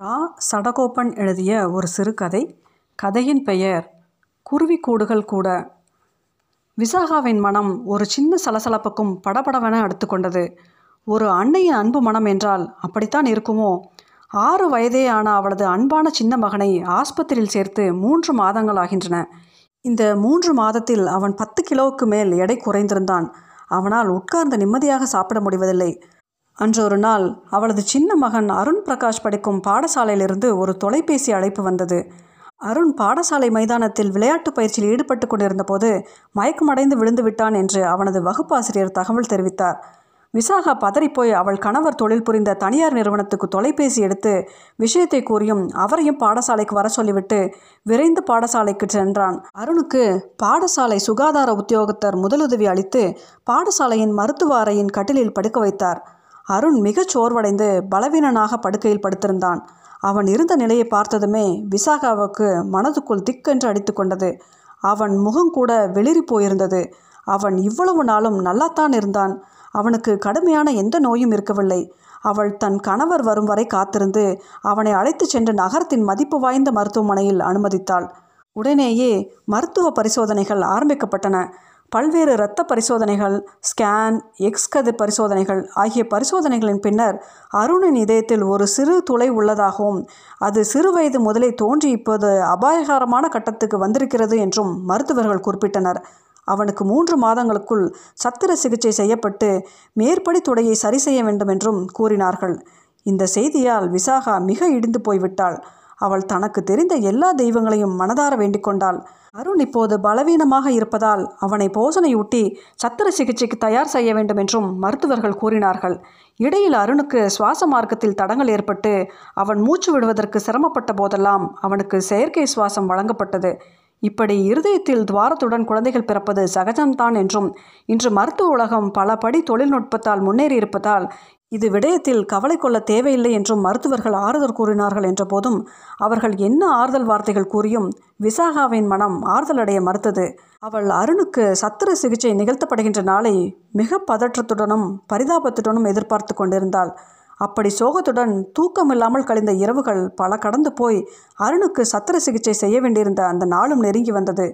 ரா சடகோபன் எழுதிய ஒரு சிறுகதை. கதையின் பெயர் குருவிக்கூடுகள் கூட. விசாகாவின் மனம் ஒரு சின்ன சலசலப்புக்கும் படபடவென அடுத்துக்கொண்டது. ஒரு அன்னையின் அன்பு மனம் என்றால் அப்படித்தான் இருக்குமோ? ஆறு வயதே ஆன அவளது அன்பான சின்ன மகனை ஆஸ்பத்திரியில் சேர்த்து மூன்று மாதங்கள் ஆகின்றன. இந்த மூன்று மாதத்தில் அவன் பத்து கிலோவுக்கு மேல் எடை குறைந்திருந்தான். அவனால் உட்கார்ந்து நிம்மதியாக சாப்பிட முடிவதில்லை. அன்றொரு நாள் அவளது சின்ன மகன் அருண் பிரகாஷ் படிக்கும் பாடசாலையிலிருந்து ஒரு தொலைபேசி அழைப்பு வந்தது. அருண் பாடசாலை மைதானத்தில் விளையாட்டு பயிற்சியில் ஈடுபட்டு கொண்டிருந்த போது மயக்கமடைந்து விழுந்து விட்டான் என்று அவனது வகுப்பாசிரியர் தகவல் தெரிவித்தார். விசாகா பதறிப்போய் அவள் கணவர் தொழில் புரிந்த தனியார் நிறுவனத்துக்கு தொலைபேசி எடுத்து விஷயத்தை கூறியும் அவரையும் பாடசாலைக்கு வர சொல்லிவிட்டு விரைந்து பாடசாலைக்கு சென்றான். அருணுக்கு பாடசாலை சுகாதார உத்தியோகத்தர் முதலுதவி அளித்து பாடசாலையின் மருத்துவ அறையின் கட்டிலில் படுக்க வைத்தார். அருண் மிகச் சோர்வடைந்து பலவீனனாக படுக்கையில் படுத்திருந்தான். அவன் இருந்த நிலையை பார்த்ததுமே விசாகாவுக்கு மனதுக்குள் திக்கென்று அடித்து கொண்டது. அவன் முகம் கூட வெளிரி போயிருந்தது. அவன் இவ்வளவு நாளும் நல்லாத்தான் இருந்தான். அவனுக்கு கடுமையான எந்த நோயும் இருக்கவில்லை. அவள் தன் கணவர் வரும் வரை காத்திருந்து அவனை அழைத்துச் சென்று நகரத்தின் மதிப்பு வாய்ந்த மருத்துவமனையில் அனுமதித்தாள். உடனேயே மருத்துவ பரிசோதனைகள் ஆரம்பிக்கப்பட்டன. பல்வேறு இரத்த பரிசோதனைகள் ஸ்கேன் எக்ஸ் கதிர் பரிசோதனைகள் ஆகிய பரிசோதனைகளின் பின்னர் அருணின் இதயத்தில் ஒரு சிறு துளை உள்ளதாகவும் அது சிறு வயது முதலே தோன்றி இப்போது அபாயகரமான கட்டத்துக்கு வந்திருக்கிறது என்றும் மருத்துவர்கள் குறிப்பிட்டனர். அவனுக்கு மூன்று மாதங்களுக்குள் சத்திர சிகிச்சை செய்யப்பட்டு மேற்படி துடையை சரி செய்ய வேண்டும் என்றும் கூறினார்கள். இந்த செய்தியால் விசாகா மிக இடிந்து போய்விட்டாள். அவள் தனக்கு தெரிந்த எல்லா தெய்வங்களையும் மனதார வேண்டிக் கொண்டாள் அருண் இப்போது பலவீனமாக இருப்பதால் அவனை போசனையூட்டி சத்திர சிகிச்சைக்கு தயார் செய்ய வேண்டும் என்றும் மருத்துவர்கள் கூறினார்கள். இடையில் அருணுக்கு சுவாச மார்க்கத்தில் தடங்கள் ஏற்பட்டு அவன் மூச்சு விடுவதற்கு சிரமப்பட்ட போதெல்லாம் அவனுக்கு செயற்கை சுவாசம் வழங்கப்பட்டது. இப்படி இருதயத்தில் துவாரத்துடன் குழந்தைகள் பிறப்பது சகஜம்தான் என்றும் இன்று மருத்துவ உலகம் பல படி தொழில்நுட்பத்தால் முன்னேறி இருப்பதால் இது விடயத்தில் கவலை கொள்ள தேவையில்லை என்றும் மருத்துவர்கள் ஆறுதல் கூறினார்கள் என்ற போதும் அவர்கள் என்ன ஆறுதல் வார்த்தைகள் கூறியும் விசாகாவின் மனம் ஆறுதலடைய மறுத்தது. அவள் அருணுக்கு சத்திர சிகிச்சை நிகழ்த்தப்படுகின்ற நாளை மிக பதற்றத்துடனும் பரிதாபத்துடனும் எதிர்பார்த்து கொண்டிருந்தாள். அப்படி சோகத்துடன் தூக்கமில்லாமல் கழிந்த இரவுகள் பல கடந்து போய் அருணுக்கு சத்திர சிகிச்சை செய்ய வேண்டியிருந்த அந்த நாளும் நெருங்கி வந்தது.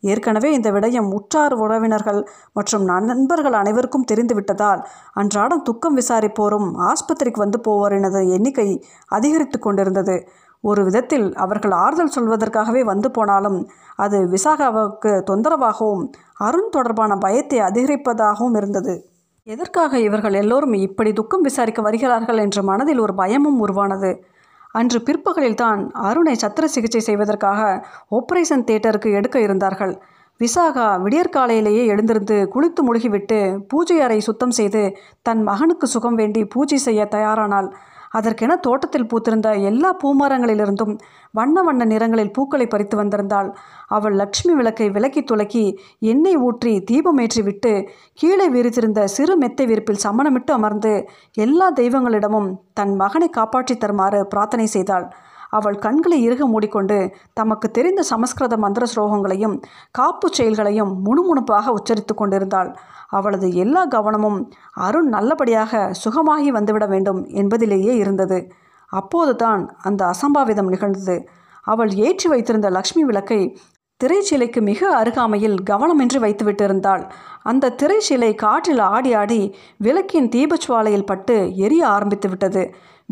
ஏற்கனவே இந்த விடயம் உற்றார் உறவினர்கள் மற்றும் நண்பர்கள் அனைவருக்கும் தெரிந்துவிட்டதால் அன்றாடம் துக்கம் விசாரிப்போரும் ஆஸ்பத்திரிக்கு வந்து போவோரினது எண்ணிக்கை அதிகரித்து கொண்டிருந்தது. ஒரு விதத்தில் அவர்கள் ஆறுதல் சொல்வதற்காகவே வந்து போனாலும் அது விசாகாவுக்கு தொந்தரவாகவும் அருண் தொடர்பான பயத்தை அதிகரிப்பதாகவும் இருந்தது. எதற்காக இவர்கள் எல்லோரும் இப்படி துக்கம் விசாரிக்க வருகிறார்கள் என்ற மனதில் ஒரு பயமும் உருவானது. அன்று பிற்பகலில் தான் அருணை சத்திர சிகிச்சை செய்வதற்காக ஆப்ரேஷன் தியேட்டருக்கு எடுக்க இருந்தார்கள். விசாகா விடியற்காலையிலேயே எழுந்திருந்து குளித்து முழுகிவிட்டு பூஜை அறை சுத்தம் செய்து தன் மகனுக்கு சுகம் வேண்டி பூஜை செய்ய தயாரானாள். அதற்கென தோட்டத்தில் பூத்திருந்த எல்லா பூமரங்களிலிருந்தும் வண்ண வண்ண நிறங்களில் பூக்களை பறித்து வந்திருந்தாள். அவள் லட்சுமி விளக்கை விலக்கி துலக்கி எண்ணெய் ஊற்றி தீபமேற்றி விட்டு கீழே விரித்திருந்த சிறு மெத்தை விரிப்பில் சமணமிட்டு அமர்ந்து எல்லா தெய்வங்களிடமும் தன் மகனை காப்பாற்றி தருமாறு பிரார்த்தனை செய்தாள். அவள் கண்களை இறுக மூடிக்கொண்டு தமக்கு தெரிந்த சமஸ்கிருத மந்திர ஸ்லோகங்களையும் காப்பு செயல்களையும் முணுமுணுப்பாக உச்சரித்து கொண்டிருந்தாள். அவளது எல்லா கவனமும் அருண் நல்லபடியாக சுகமாகி வந்துவிட வேண்டும் என்பதிலேயே இருந்தது. அப்போதுதான் அந்த அசம்பாவிதம் நிகழ்ந்தது. அவள் ஏற்றி வைத்திருந்த லக்ஷ்மி விளக்கை திரைச்சிலைக்கு மிக அருகாமையில் கவனமின்றி வைத்துவிட்டிருந்தாள். அந்த திரைச்சிலை காற்றில் ஆடி ஆடி விளக்கின் தீபச்சுவாலையில் பட்டு எரிய ஆரம்பித்து விட்டது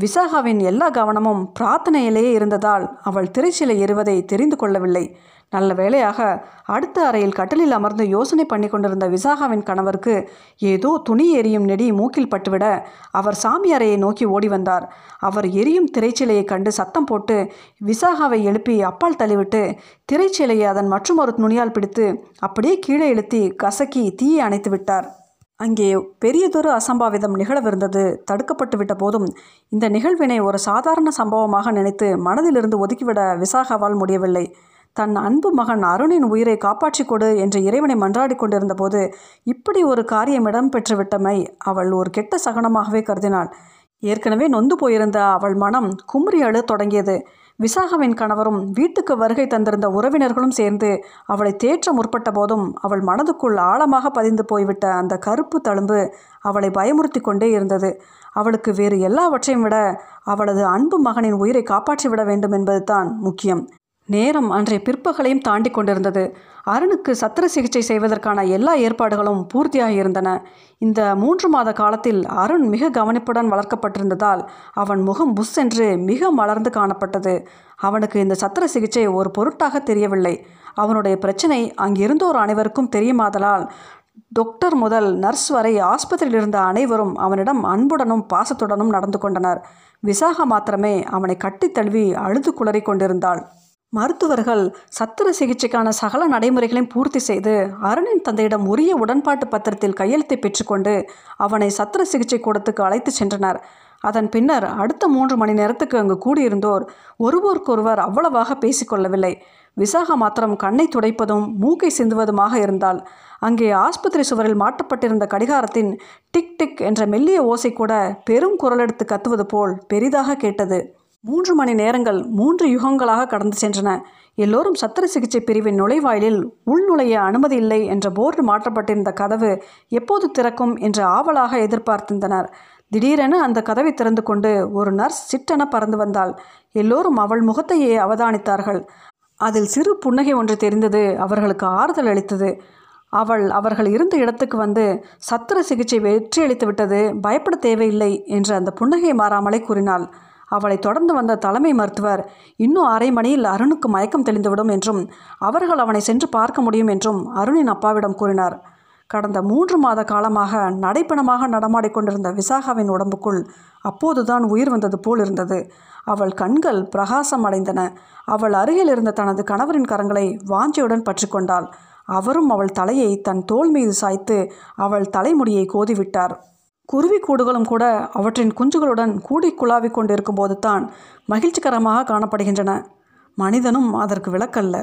விசாகாவின் எல்லா கவனமும் பிரார்த்தனையிலேயே இருந்ததால் அவள் திரைச்சிலை எறுவதை தெரிந்து கொள்ளவில்லை. நல்ல வேளையாக அடுத்த அறையில் கட்டிலில் அமர்ந்து யோசனை பண்ணி கொண்டிருந்த விசாகாவின் கணவருக்கு ஏதோ துணி எரியும் நெடி மூக்கில் பட்டுவிட அவர் சாமி அறையை நோக்கி ஓடி வந்தார். அவர் எரியும் திரைச்சிலையை கண்டு சத்தம் போட்டு விசாகாவை எழுப்பி அப்பால் தள்ளிவிட்டு திரைச்சிலையை அதன் மற்றொரு நுனியால் பிடித்து அப்படியே கீழே இழுத்தி கசக்கி தீயை அணைத்து விட்டார் அங்கே பெரியதொரு அசம்பாவிதம் நிகழவிருந்தது. தடுக்கப்பட்டு விட்ட போதும் இந்த நிகழ்வினை ஒரு சாதாரண சம்பவமாக நினைத்து மனதிலிருந்து ஒதுக்கிவிட விசாகாவால் முடியவில்லை. தன் அன்பு மகன் அருணின் உயிரை காப்பாற்றி கொடு என்று இறைவனை மன்றாடி கொண்டிருந்த போது இப்படி ஒரு காரியம் இடம்பெற்றுவிட்டமை அவள் ஒரு கெட்ட சகனமாகவே கருதினாள். ஏற்கனவே நொந்து போயிருந்த அவள் மனம் குமுறி அழு தொடங்கியது. விசாகவின் கணவரும் வீட்டுக்கு வருகை தந்திருந்த உறவினர்களும் சேர்ந்து அவளை தேற்ற முற்பட்ட போதும் அவள் மனதுக்குள் ஆழமாக பதிந்து போய்விட்ட அந்த கருப்பு தழும்பு அவளை பயமுறுத்தி கொண்டே இருந்தது. அவளுக்கு வேறு எல்லாவற்றையும் விட அவளது அன்பு மகனின் உயிரை காப்பாற்றிவிட வேண்டும் என்பது தான் முக்கியம். நேரம் அன்றைய பிற்பகலையும் தாண்டி கொண்டிருந்தது. அருணுக்கு சத்திர சிகிச்சை செய்வதற்கான எல்லா ஏற்பாடுகளும் பூர்த்தியாக இருந்தன இந்த மூன்று மாத காலத்தில் அருண் மிக கவனிப்புடன் வளர்க்கப்பட்டிருந்ததால் அவன் முகம் புஷ் என்று மிக மலர்ந்து காணப்பட்டது. அவனுக்கு இந்த சத்திர சிகிச்சை ஒரு பொருட்டாக தெரியவில்லை. அவனுடைய பிரச்சனை அங்கிருந்தோர் அனைவருக்கும் தெரியுமாதலால் டாக்டர் முதல் நர்ஸ் வரை ஆஸ்பத்திரியில் இருந்த அனைவரும் அவனிடம் அன்புடனும் பாசத்துடனும் நடந்து கொண்டனர். விசாகா மாத்திரமே அவனை கட்டித் தழுவி அழுது குளறி கொண்டிருந்தாள். மருத்துவர்கள் சத்திர சிகிச்சைக்கான சகல நடைமுறைகளையும் பூர்த்தி செய்து அருணின் தந்தையிடம் உரிய உடன்பாட்டு பத்திரத்தில் கையெழுத்தை பெற்றுக்கொண்டு அவனை சத்திர சிகிச்சை கூடத்துக்கு அழைத்து சென்றனர். அதன் பின்னர் அடுத்த மூன்று மணி நேரத்துக்கு அங்கு கூடியிருந்தோர் ஒருவருக்கொருவர் அவ்வளவாக பேசிக்கொள்ளவில்லை விசாகா மாத்திரம் கண்ணை துடைப்பதும் மூக்கை சிந்துவதுமாக இருந்தால் அங்கே ஆஸ்பத்திரி சுவரில் மாட்டப்பட்டிருந்த கடிகாரத்தின் டிக் டிக் என்ற மெல்லிய ஓசை கூட பெரும் குரலெடுத்து கத்துவது போல் பெரிதாக கேட்டது. மூன்று மணி நேரங்கள் மூன்று யுகங்களாக கடந்து சென்றன. எல்லோரும் சத்திர சிகிச்சை பிரிவின் நுழைவாயிலில் உள்நுழைய அனுமதி இல்லை என்ற போர்டு மாற்றப்பட்டிருந்த கதவு எப்போது திறக்கும் என்று ஆவலாக எதிர்பார்த்திருந்தனர். திடீரென அந்த கதவை திறந்து கொண்டு ஒரு நர்ஸ் சிட்டென பறந்து வந்தாள். எல்லோரும் அவள் முகத்தையே அவதானித்தார்கள். அதில் சிறு புன்னகை ஒன்று தெரிந்தது அவர்களுக்கு ஆறுதல் அளித்தது. அவள் அவர்கள் இருந்த இடத்துக்கு வந்து சத்திர சிகிச்சை வெற்றியளித்து விட்டது பயப்பட தேவையில்லை என்று அந்த புன்னகை மாறாமலே கூறினாள். அவளை தொடர்ந்து வந்த தலைமை மருத்துவர் இன்னும் அரை மணியில் அருணுக்கு மயக்கம் தெளிந்துவிடும் என்றும் அவர்கள் அவனை சென்று பார்க்க முடியும் என்றும் அருணின் அப்பாவிடம் கூறினார். கடந்த மூன்று மாத காலமாக நடைப்பணமாக நடமாடிக்கொண்டிருந்த விசாகாவின் உடம்புக்குள் அப்போதுதான் உயிர் வந்தது போல் இருந்தது. அவள் கண்கள் பிரகாசம் அடைந்தன. அவள் அருகில் இருந்த தனது கணவரின் கரங்களை வாஞ்சியுடன் பற்றி கொண்டாள். அவரும் அவள் தலையை தன் தோள் மீது சாய்த்து அவள் தலைமுடியை கோதிவிட்டார். குருவி கூடுகளும் கூட அவற்றின் குஞ்சுகளுடன் கூடி குழாவிக் கொண்டிருக்கும் போது தான் மகிழ்ச்சிகரமாக காணப்படுகின்றன. மனிதனும் அதற்கு விளக்கல்ல.